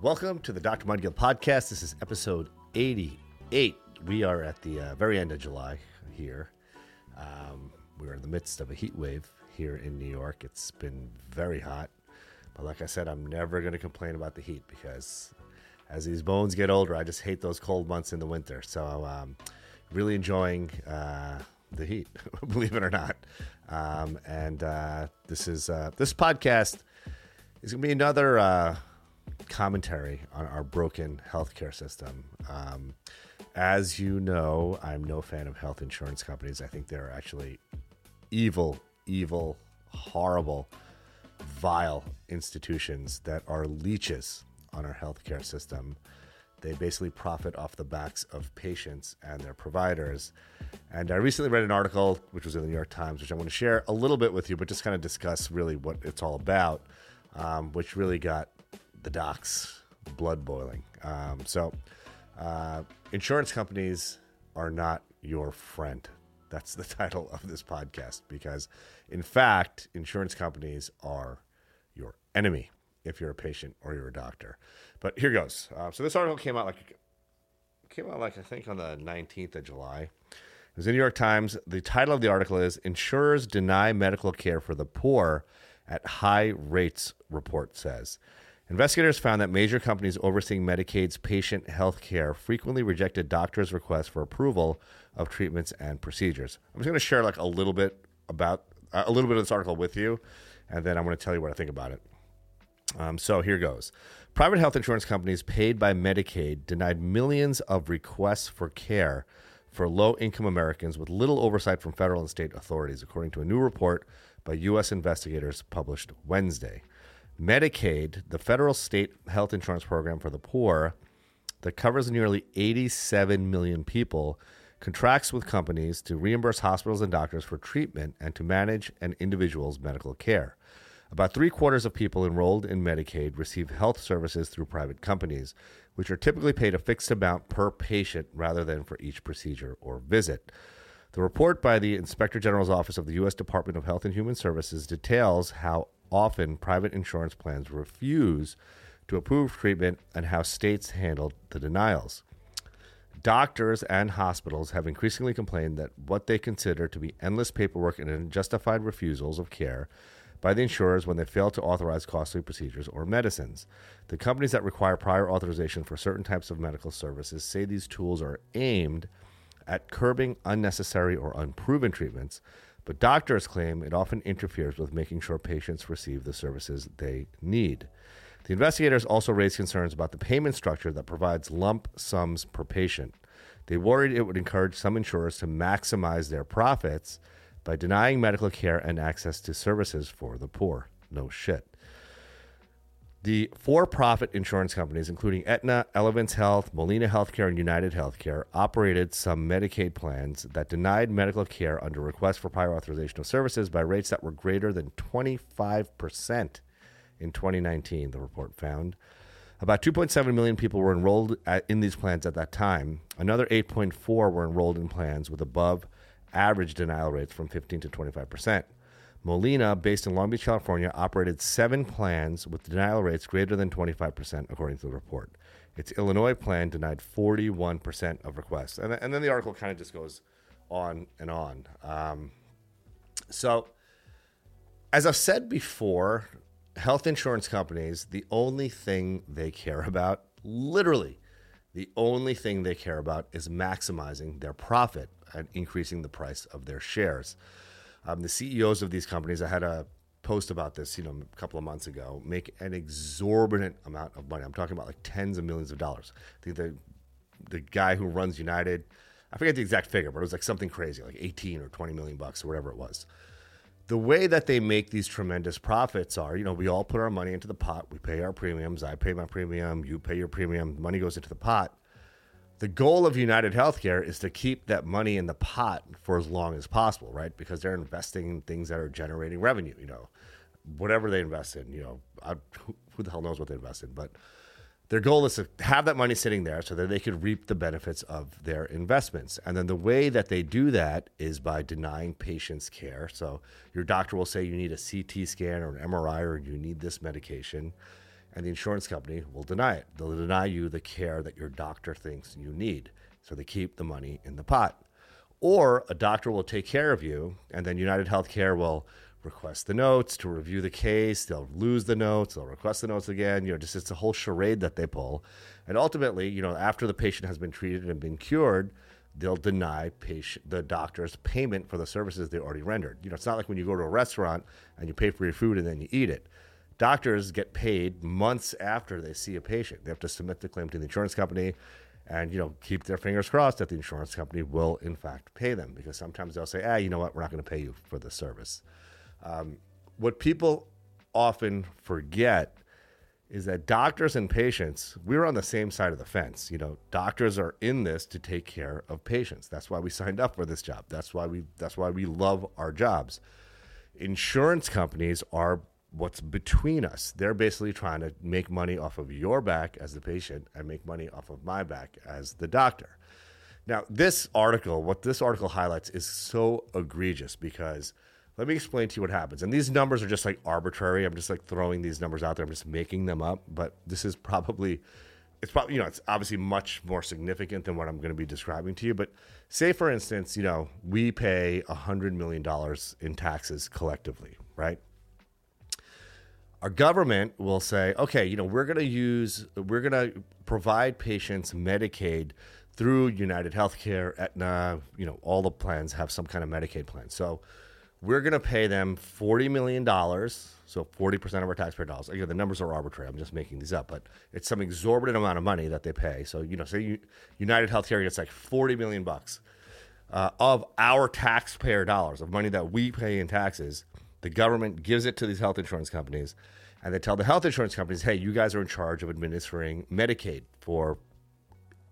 Welcome to the Dr. Mudgil podcast. This is episode 88. We are at the uh, very end of July here. Um, we're in the midst of a heat wave here in New York. It's been very hot. But like I said, I'm never going to complain about the heat because as these bones get older, I just hate those cold months in the winter. So, um, really enjoying uh, the heat, believe it or not. Um, and uh, this is uh, this podcast is going to be another uh, commentary on our broken healthcare system. Um, as you know, I'm no fan of health insurance companies. I think they're actually evil, evil, horrible, vile institutions that are leeches on our healthcare system. They basically profit off the backs of patients and their providers. And I recently read an article, which was in the New York Times, which I want to share a little bit with you, but just kind of discuss really what it's all about, um, which really got the docs blood boiling. Um, so, uh, insurance companies are not your friend. That's the title of this podcast because, in fact, insurance companies are your enemy if you're a patient or you're a doctor. But here goes. Uh, so this article came out like came out like I think on the 19th of July. It was in the New York Times. The title of the article is "Insurers Deny Medical Care for the Poor at High Rates." Report says. Investigators found that major companies overseeing Medicaid's patient health care frequently rejected doctors' requests for approval of treatments and procedures. I'm just going to share like a little bit about uh, a little bit of this article with you, and then I'm going to tell you what I think about it. Um, so here goes. Private health insurance companies paid by Medicaid denied millions of requests for care for low income Americans with little oversight from federal and state authorities, according to a new report by U.S. investigators published Wednesday. Medicaid, the federal state health insurance program for the poor that covers nearly 87 million people, contracts with companies to reimburse hospitals and doctors for treatment and to manage an individual's medical care. About three quarters of people enrolled in Medicaid receive health services through private companies, which are typically paid a fixed amount per patient rather than for each procedure or visit. The report by the Inspector General's Office of the U.S. Department of Health and Human Services details how often private insurance plans refuse to approve treatment and how states handled the denials. Doctors and hospitals have increasingly complained that what they consider to be endless paperwork and unjustified refusals of care by the insurers when they fail to authorize costly procedures or medicines. The companies that require prior authorization for certain types of medical services say these tools are aimed at curbing unnecessary or unproven treatments, but doctors claim it often interferes with making sure patients receive the services they need. The investigators also raised concerns about the payment structure that provides lump sums per patient. They worried it would encourage some insurers to maximize their profits by denying medical care and access to services for the poor. No shit. The for profit insurance companies, including Aetna, Elevance Health, Molina Healthcare, and United Healthcare, operated some Medicaid plans that denied medical care under request for prior authorization of services by rates that were greater than 25% in 2019, the report found. About 2.7 million people were enrolled at, in these plans at that time. Another 8.4 were enrolled in plans with above average denial rates from 15 to 25 percent. Molina, based in Long Beach, California, operated seven plans with denial rates greater than 25%, according to the report. Its Illinois plan denied 41% of requests. And, and then the article kind of just goes on and on. Um, so, as I've said before, health insurance companies, the only thing they care about, literally, the only thing they care about is maximizing their profit and increasing the price of their shares. Um, the CEOs of these companies, I had a post about this, you know, a couple of months ago, make an exorbitant amount of money. I'm talking about like tens of millions of dollars. The the, the guy who runs United, I forget the exact figure, but it was like something crazy, like 18 or 20 million bucks or whatever it was. The way that they make these tremendous profits are, you know, we all put our money into the pot. We pay our premiums. I pay my premium. You pay your premium. Money goes into the pot the goal of United Healthcare is to keep that money in the pot for as long as possible, right? Because they're investing in things that are generating revenue, you know, whatever they invest in, you know, I, who the hell knows what they invest in, but their goal is to have that money sitting there so that they could reap the benefits of their investments. And then the way that they do that is by denying patients care. So your doctor will say you need a CT scan or an MRI or you need this medication and the insurance company will deny it. They'll deny you the care that your doctor thinks you need. So they keep the money in the pot. Or a doctor will take care of you, and then United Healthcare will request the notes to review the case. They'll lose the notes. They'll request the notes again. You know, just it's a whole charade that they pull. And ultimately, you know, after the patient has been treated and been cured, they'll deny patient the doctor's payment for the services they already rendered. You know, it's not like when you go to a restaurant and you pay for your food and then you eat it. Doctors get paid months after they see a patient. They have to submit the claim to the insurance company and you know keep their fingers crossed that the insurance company will in fact pay them because sometimes they'll say ah you know what? We're not going to pay you for the service. Um, what people often forget is that doctors and patients we're on the same side of the fence. You know doctors are in this to take care of patients. That's why we signed up for this job. That's why we that's why we love our jobs. Insurance companies are what's between us. They're basically trying to make money off of your back as the patient and make money off of my back as the doctor. Now, this article, what this article highlights is so egregious because let me explain to you what happens. And these numbers are just like arbitrary. I'm just like throwing these numbers out there. I'm just making them up, but this is probably it's probably you know it's obviously much more significant than what I'm going to be describing to you. But say for instance, you know we pay a hundred million dollars in taxes collectively, right? Our government will say, okay, you know, we're going to use, we're going to provide patients Medicaid through United Healthcare, Aetna, you know, all the plans have some kind of Medicaid plan. So we're going to pay them $40 million. So 40% of our taxpayer dollars. Again, the numbers are arbitrary. I'm just making these up, but it's some exorbitant amount of money that they pay. So, you know, say United Healthcare gets like 40 million bucks uh, of our taxpayer dollars, of money that we pay in taxes the government gives it to these health insurance companies, and they tell the health insurance companies, "Hey, you guys are in charge of administering Medicaid for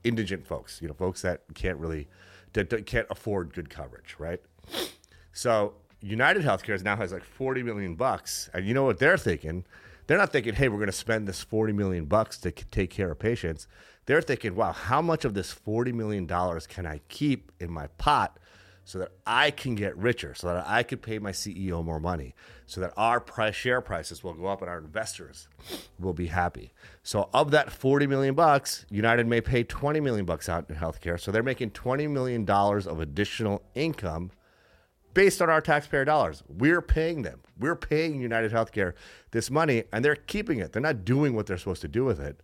indigent folks. You know, folks that can't really that can't afford good coverage, right?" So United Healthcare now has like forty million bucks, and you know what they're thinking? They're not thinking, "Hey, we're going to spend this forty million bucks to take care of patients." They're thinking, "Wow, how much of this forty million dollars can I keep in my pot?" So that I can get richer, so that I could pay my CEO more money, so that our price share prices will go up and our investors will be happy. So of that 40 million bucks, United may pay 20 million bucks out in healthcare. So they're making 20 million dollars of additional income based on our taxpayer dollars. We're paying them. We're paying United Healthcare this money and they're keeping it. They're not doing what they're supposed to do with it.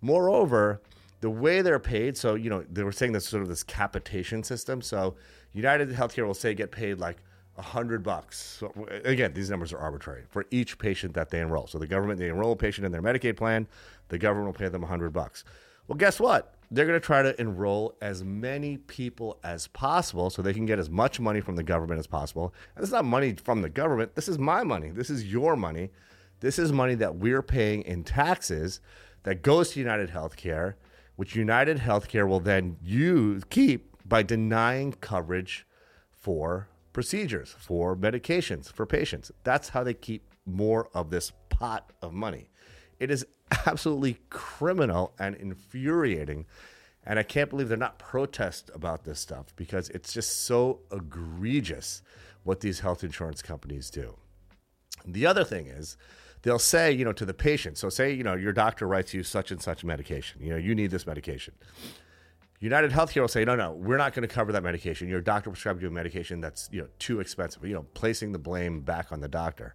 Moreover, the way they're paid, so you know, they were saying this sort of this capitation system. So United Healthcare will say get paid like a hundred bucks. So, again, these numbers are arbitrary for each patient that they enroll. So the government they enroll a patient in their Medicaid plan, the government will pay them a hundred bucks. Well, guess what? They're going to try to enroll as many people as possible so they can get as much money from the government as possible. And it's not money from the government. This is my money. This is your money. This is money that we're paying in taxes that goes to United Healthcare, which United Healthcare will then use keep by denying coverage for procedures, for medications, for patients. That's how they keep more of this pot of money. It is absolutely criminal and infuriating. And I can't believe they're not protest about this stuff because it's just so egregious what these health insurance companies do. The other thing is, they'll say, you know, to the patient, so say, you know, your doctor writes you such and such medication, you know, you need this medication. United Healthcare will say, no, no, we're not going to cover that medication. Your doctor prescribed you a medication that's you know too expensive. You know, placing the blame back on the doctor.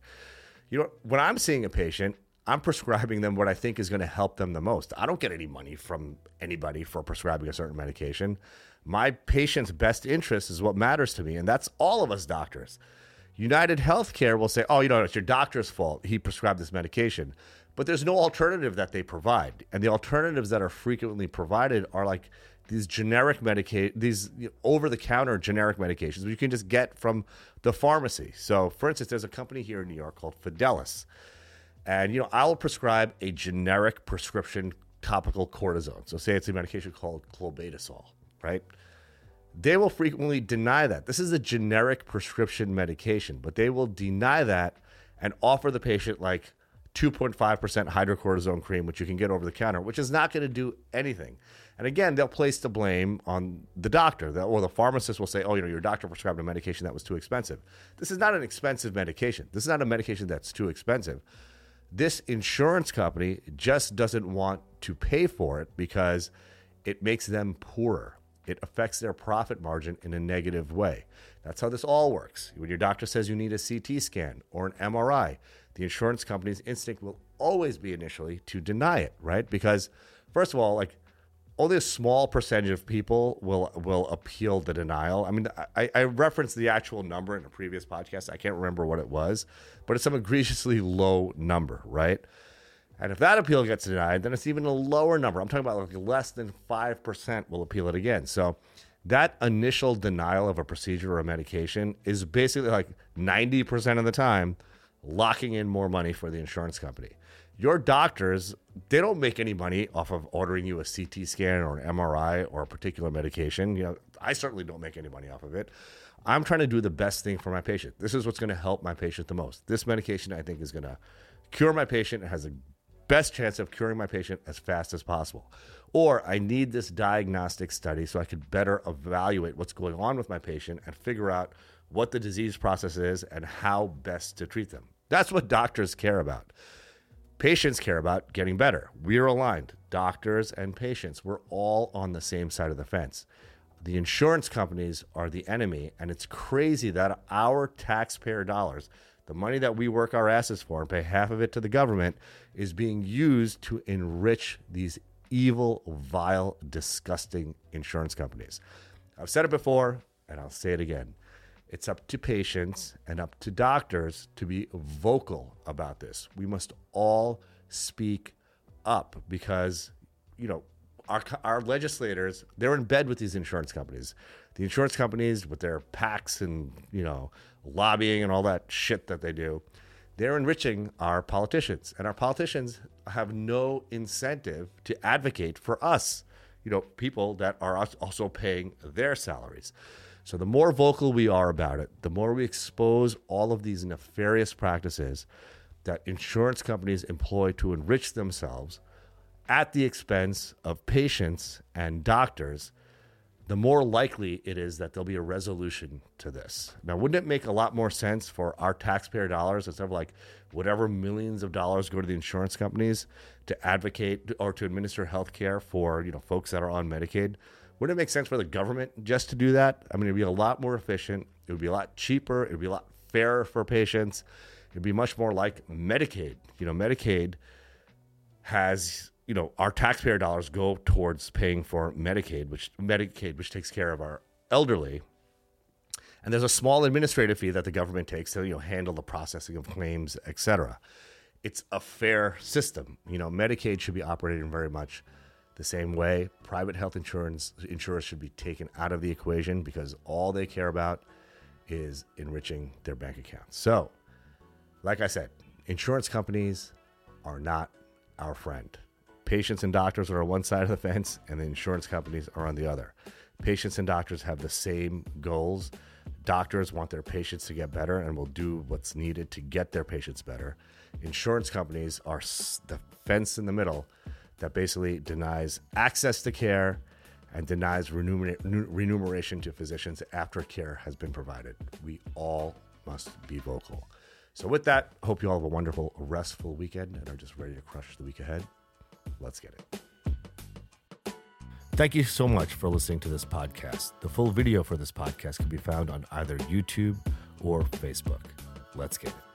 You know, when I'm seeing a patient, I'm prescribing them what I think is going to help them the most. I don't get any money from anybody for prescribing a certain medication. My patient's best interest is what matters to me, and that's all of us doctors. United Healthcare will say, oh, you know, it's your doctor's fault. He prescribed this medication. But there's no alternative that they provide. And the alternatives that are frequently provided are like these generic medication, these over-the-counter generic medications which you can just get from the pharmacy. So, for instance, there's a company here in New York called Fidelis, and you know I will prescribe a generic prescription topical cortisone. So, say it's a medication called clobetasol, right? They will frequently deny that. This is a generic prescription medication, but they will deny that and offer the patient like 2.5% hydrocortisone cream, which you can get over the counter, which is not going to do anything. And again, they'll place the blame on the doctor, or the pharmacist will say, "Oh, you know, your doctor prescribed a medication that was too expensive." This is not an expensive medication. This is not a medication that's too expensive. This insurance company just doesn't want to pay for it because it makes them poorer. It affects their profit margin in a negative way. That's how this all works. When your doctor says you need a CT scan or an MRI, the insurance company's instinct will always be initially to deny it, right? Because, first of all, like only a small percentage of people will will appeal the denial. I mean, I, I referenced the actual number in a previous podcast. I can't remember what it was, but it's some egregiously low number, right? And if that appeal gets denied, then it's even a lower number. I'm talking about like less than five percent will appeal it again. So that initial denial of a procedure or a medication is basically like 90% of the time locking in more money for the insurance company your doctors they don't make any money off of ordering you a CT scan or an MRI or a particular medication. You know, I certainly don't make any money off of it. I'm trying to do the best thing for my patient. This is what's going to help my patient the most. This medication I think is going to cure my patient. It has the best chance of curing my patient as fast as possible. Or I need this diagnostic study so I could better evaluate what's going on with my patient and figure out what the disease process is and how best to treat them. That's what doctors care about. Patients care about getting better. We're aligned. Doctors and patients, we're all on the same side of the fence. The insurance companies are the enemy, and it's crazy that our taxpayer dollars, the money that we work our asses for and pay half of it to the government, is being used to enrich these evil, vile, disgusting insurance companies. I've said it before, and I'll say it again. It's up to patients and up to doctors to be vocal about this. We must all speak up because, you know, our, our legislators, they're in bed with these insurance companies. The insurance companies, with their PACs and, you know, lobbying and all that shit that they do, they're enriching our politicians. And our politicians have no incentive to advocate for us, you know, people that are also paying their salaries. So the more vocal we are about it, the more we expose all of these nefarious practices that insurance companies employ to enrich themselves at the expense of patients and doctors, the more likely it is that there'll be a resolution to this. Now, wouldn't it make a lot more sense for our taxpayer dollars instead of like whatever millions of dollars go to the insurance companies to advocate or to administer health care for, you know, folks that are on Medicaid? Wouldn't it make sense for the government just to do that? I mean, it'd be a lot more efficient. It would be a lot cheaper. It would be a lot fairer for patients. It'd be much more like Medicaid. You know, Medicaid has you know our taxpayer dollars go towards paying for Medicaid, which Medicaid, which takes care of our elderly. And there's a small administrative fee that the government takes to you know handle the processing of claims, et cetera. It's a fair system. You know, Medicaid should be operating very much the same way, private health insurance insurers should be taken out of the equation because all they care about is enriching their bank accounts. So, like I said, insurance companies are not our friend. Patients and doctors are on one side of the fence, and the insurance companies are on the other. Patients and doctors have the same goals. Doctors want their patients to get better and will do what's needed to get their patients better. Insurance companies are the fence in the middle that basically denies access to care and denies remuneration to physicians after care has been provided. We all must be vocal. So, with that, hope you all have a wonderful, restful weekend and are just ready to crush the week ahead. Let's get it. Thank you so much for listening to this podcast. The full video for this podcast can be found on either YouTube or Facebook. Let's get it.